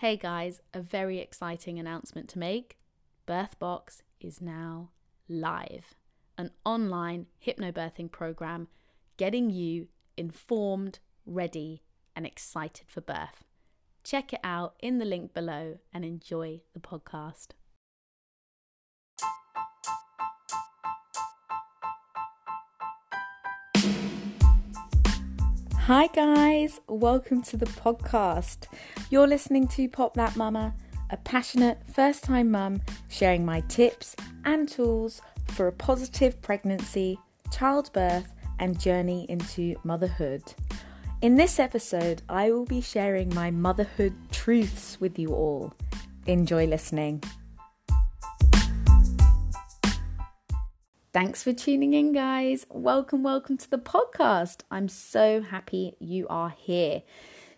Hey guys, a very exciting announcement to make. Birthbox is now live, an online hypnobirthing program getting you informed, ready, and excited for birth. Check it out in the link below and enjoy the podcast. Hi, guys, welcome to the podcast. You're listening to Pop That Mama, a passionate first time mum sharing my tips and tools for a positive pregnancy, childbirth, and journey into motherhood. In this episode, I will be sharing my motherhood truths with you all. Enjoy listening. Thanks for tuning in, guys. Welcome, welcome to the podcast. I'm so happy you are here.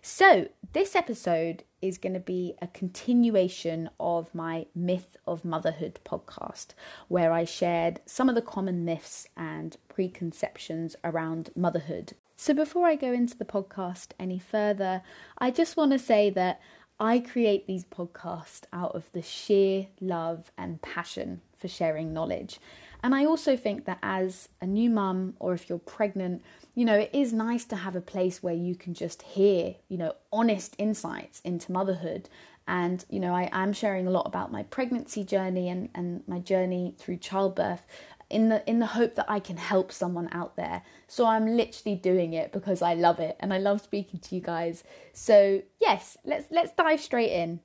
So, this episode is going to be a continuation of my Myth of Motherhood podcast, where I shared some of the common myths and preconceptions around motherhood. So, before I go into the podcast any further, I just want to say that I create these podcasts out of the sheer love and passion for sharing knowledge. And I also think that as a new mum, or if you're pregnant, you know, it is nice to have a place where you can just hear, you know, honest insights into motherhood. And, you know, I am sharing a lot about my pregnancy journey and, and my journey through childbirth in the in the hope that I can help someone out there. So I'm literally doing it because I love it and I love speaking to you guys. So yes, let's let's dive straight in.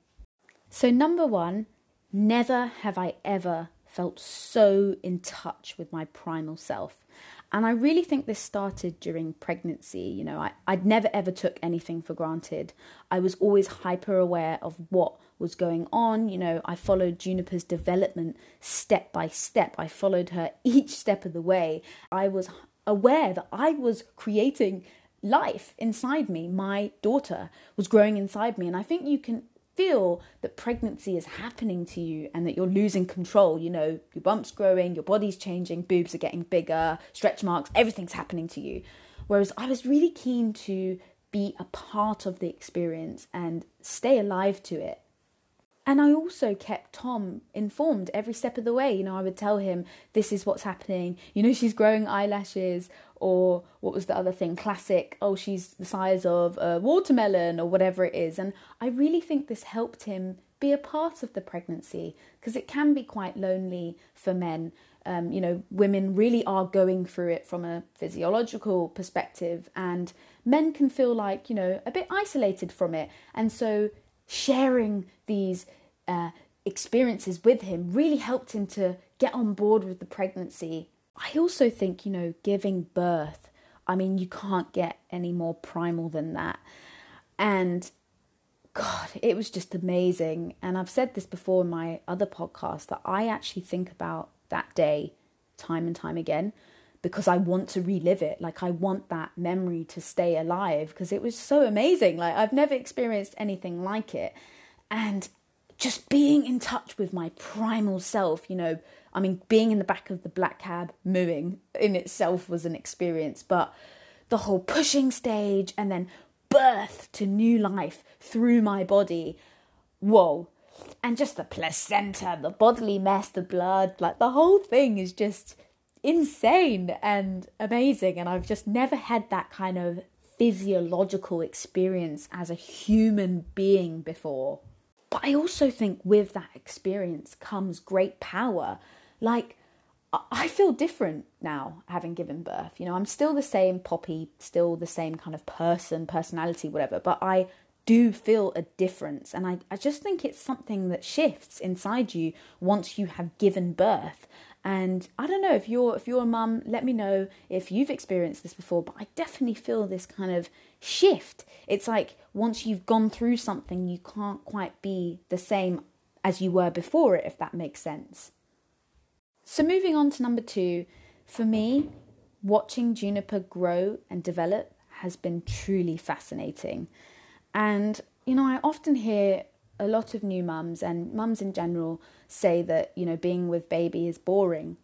So number 1, never have I ever felt so in touch with my primal self. And I really think this started during pregnancy. You know, I, I'd never ever took anything for granted. I was always hyper aware of what was going on. You know, I followed Juniper's development step by step. I followed her each step of the way. I was aware that I was creating life inside me. My daughter was growing inside me. And I think you can feel that pregnancy is happening to you and that you're losing control. You know, your bump's growing, your body's changing, boobs are getting bigger, stretch marks, everything's happening to you. Whereas I was really keen to be a part of the experience and stay alive to it. And I also kept Tom informed every step of the way. You know, I would tell him, this is what's happening. You know, she's growing eyelashes or what was the other thing classic oh she's the size of a watermelon or whatever it is and i really think this helped him be a part of the pregnancy because it can be quite lonely for men um, you know women really are going through it from a physiological perspective and men can feel like you know a bit isolated from it and so sharing these uh, experiences with him really helped him to get on board with the pregnancy I also think, you know, giving birth, I mean, you can't get any more primal than that. And God, it was just amazing. And I've said this before in my other podcast that I actually think about that day time and time again because I want to relive it. Like, I want that memory to stay alive because it was so amazing. Like, I've never experienced anything like it. And just being in touch with my primal self, you know, I mean, being in the back of the black cab mooing in itself was an experience, but the whole pushing stage and then birth to new life through my body, whoa. And just the placenta, the bodily mess, the blood, like the whole thing is just insane and amazing. And I've just never had that kind of physiological experience as a human being before. But I also think with that experience comes great power like, I feel different now having given birth. You know, I'm still the same Poppy, still the same kind of person, personality, whatever, but I do feel a difference. And I, I just think it's something that shifts inside you once you have given birth. And I don't know if you're if you're a mum, let me know if you've experienced this before, but I definitely feel this kind of shift. It's like once you've gone through something, you can't quite be the same as you were before it, if that makes sense. So, moving on to number two, for me, watching Juniper grow and develop has been truly fascinating. And, you know, I often hear a lot of new mums and mums in general say that, you know, being with baby is boring.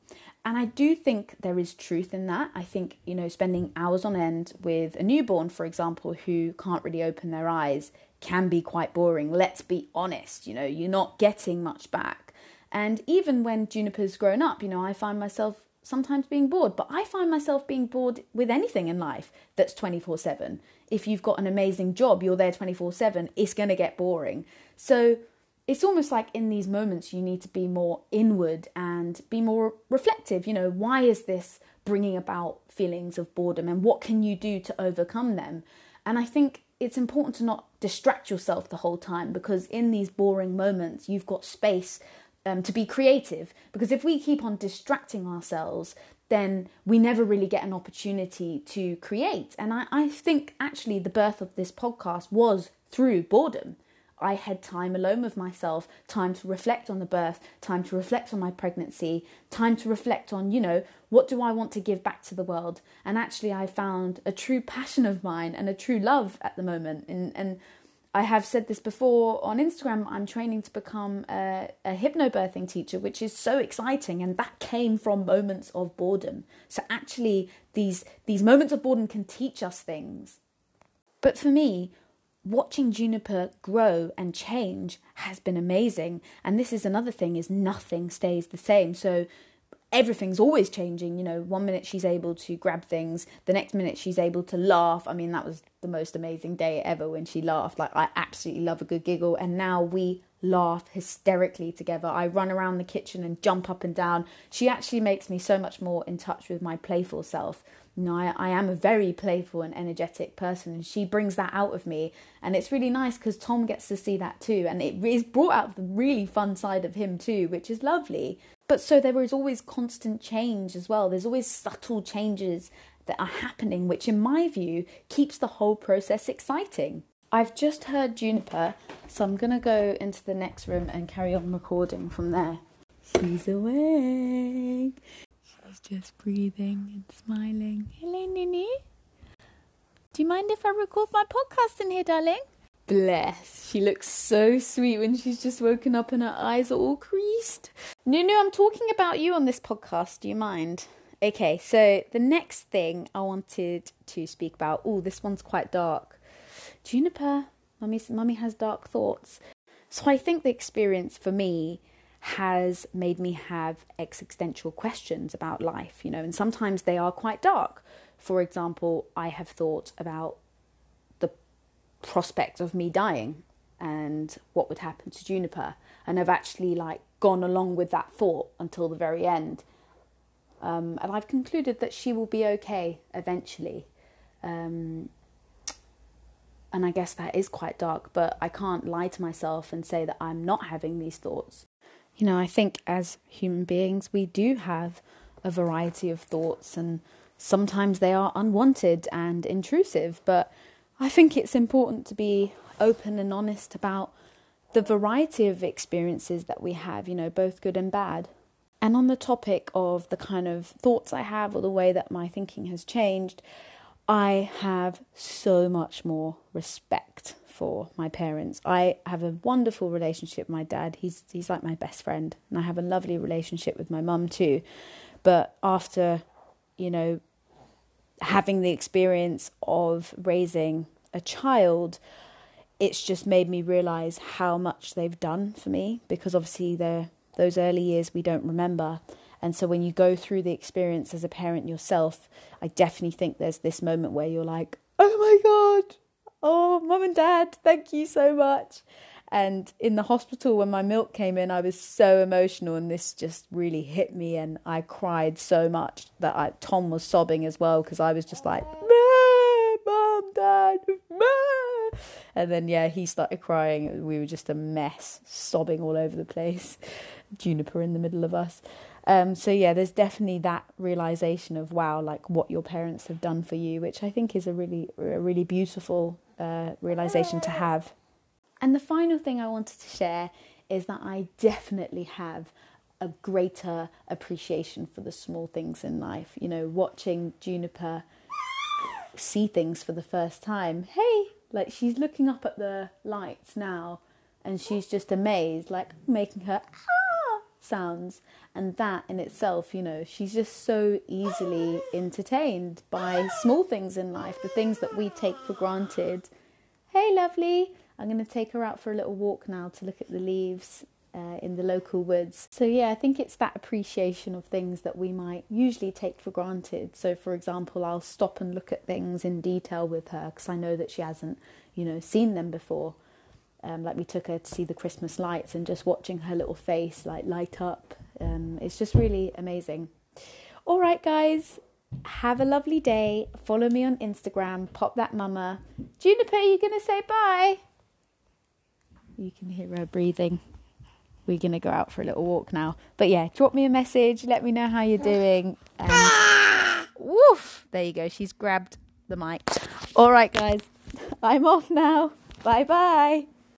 And I do think there is truth in that. I think, you know, spending hours on end with a newborn, for example, who can't really open their eyes can be quite boring. Let's be honest, you know, you're not getting much back. And even when Juniper's grown up, you know, I find myself sometimes being bored, but I find myself being bored with anything in life that's 24 7. If you've got an amazing job, you're there 24 7, it's going to get boring. So it's almost like in these moments, you need to be more inward and be more reflective. You know, why is this bringing about feelings of boredom and what can you do to overcome them? And I think it's important to not distract yourself the whole time because in these boring moments, you've got space um, to be creative. Because if we keep on distracting ourselves, then we never really get an opportunity to create. And I, I think actually the birth of this podcast was through boredom. I had time alone with myself, time to reflect on the birth, time to reflect on my pregnancy, time to reflect on, you know, what do I want to give back to the world? And actually, I found a true passion of mine and a true love at the moment. And, and I have said this before on Instagram. I'm training to become a, a hypnobirthing teacher, which is so exciting, and that came from moments of boredom. So actually, these these moments of boredom can teach us things. But for me, watching Juniper grow and change has been amazing. And this is another thing: is nothing stays the same. So everything's always changing. You know, one minute she's able to grab things, the next minute she's able to laugh. I mean, that was the most amazing day ever when she laughed. Like, I absolutely love a good giggle. And now we laugh hysterically together. I run around the kitchen and jump up and down. She actually makes me so much more in touch with my playful self. You know, I, I am a very playful and energetic person, and she brings that out of me. And it's really nice because Tom gets to see that too. And it is brought out the really fun side of him too, which is lovely. But so there is always constant change as well. There's always subtle changes that are happening, which, in my view, keeps the whole process exciting. I've just heard Juniper, so I'm gonna go into the next room and carry on recording from there. She's awake. She's just breathing and smiling. Hello, Nini. Do you mind if I record my podcast in here, darling? Bless. She looks so sweet when she's just woken up and her eyes are all creased. Nunu, I'm talking about you on this podcast. Do you mind? Okay, so the next thing I wanted to speak about. Oh, this one's quite dark. Juniper, mummy, mummy has dark thoughts. So I think the experience for me has made me have existential questions about life, you know, and sometimes they are quite dark. For example, I have thought about prospect of me dying and what would happen to Juniper. And I've actually like gone along with that thought until the very end. Um, and I've concluded that she will be okay eventually. Um, and I guess that is quite dark, but I can't lie to myself and say that I'm not having these thoughts. You know, I think as human beings, we do have a variety of thoughts, and sometimes they are unwanted and intrusive, but I think it's important to be open and honest about the variety of experiences that we have, you know, both good and bad. And on the topic of the kind of thoughts I have or the way that my thinking has changed, I have so much more respect for my parents. I have a wonderful relationship with my dad. He's he's like my best friend, and I have a lovely relationship with my mum too. But after, you know, having the experience of raising a child, it's just made me realize how much they've done for me because obviously the those early years we don't remember. And so when you go through the experience as a parent yourself, I definitely think there's this moment where you're like, "Oh my god. Oh, mum and dad, thank you so much." And in the hospital, when my milk came in, I was so emotional, and this just really hit me. And I cried so much that I, Tom was sobbing as well because I was just like, And then, yeah, he started crying. We were just a mess, sobbing all over the place. Juniper in the middle of us. Um, so yeah, there's definitely that realization of wow, like what your parents have done for you, which I think is a really, a really beautiful uh, realization to have. And the final thing I wanted to share is that I definitely have a greater appreciation for the small things in life. You know, watching Juniper see things for the first time. Hey, like she's looking up at the lights now and she's just amazed, like making her ah sounds. And that in itself, you know, she's just so easily entertained by small things in life, the things that we take for granted. Hey, lovely. I'm going to take her out for a little walk now to look at the leaves uh, in the local woods. So, yeah, I think it's that appreciation of things that we might usually take for granted. So, for example, I'll stop and look at things in detail with her because I know that she hasn't, you know, seen them before. Um, like we took her to see the Christmas lights and just watching her little face like light up. Um, it's just really amazing. All right, guys, have a lovely day. Follow me on Instagram. Pop that mama. Juniper, are you going to say bye? You can hear her breathing we're going to go out for a little walk now. But yeah, drop me a message. Let me know how you're doing. And woof, there you go. She's grabbed the mic. All right, guys, I'm off now. Bye bye.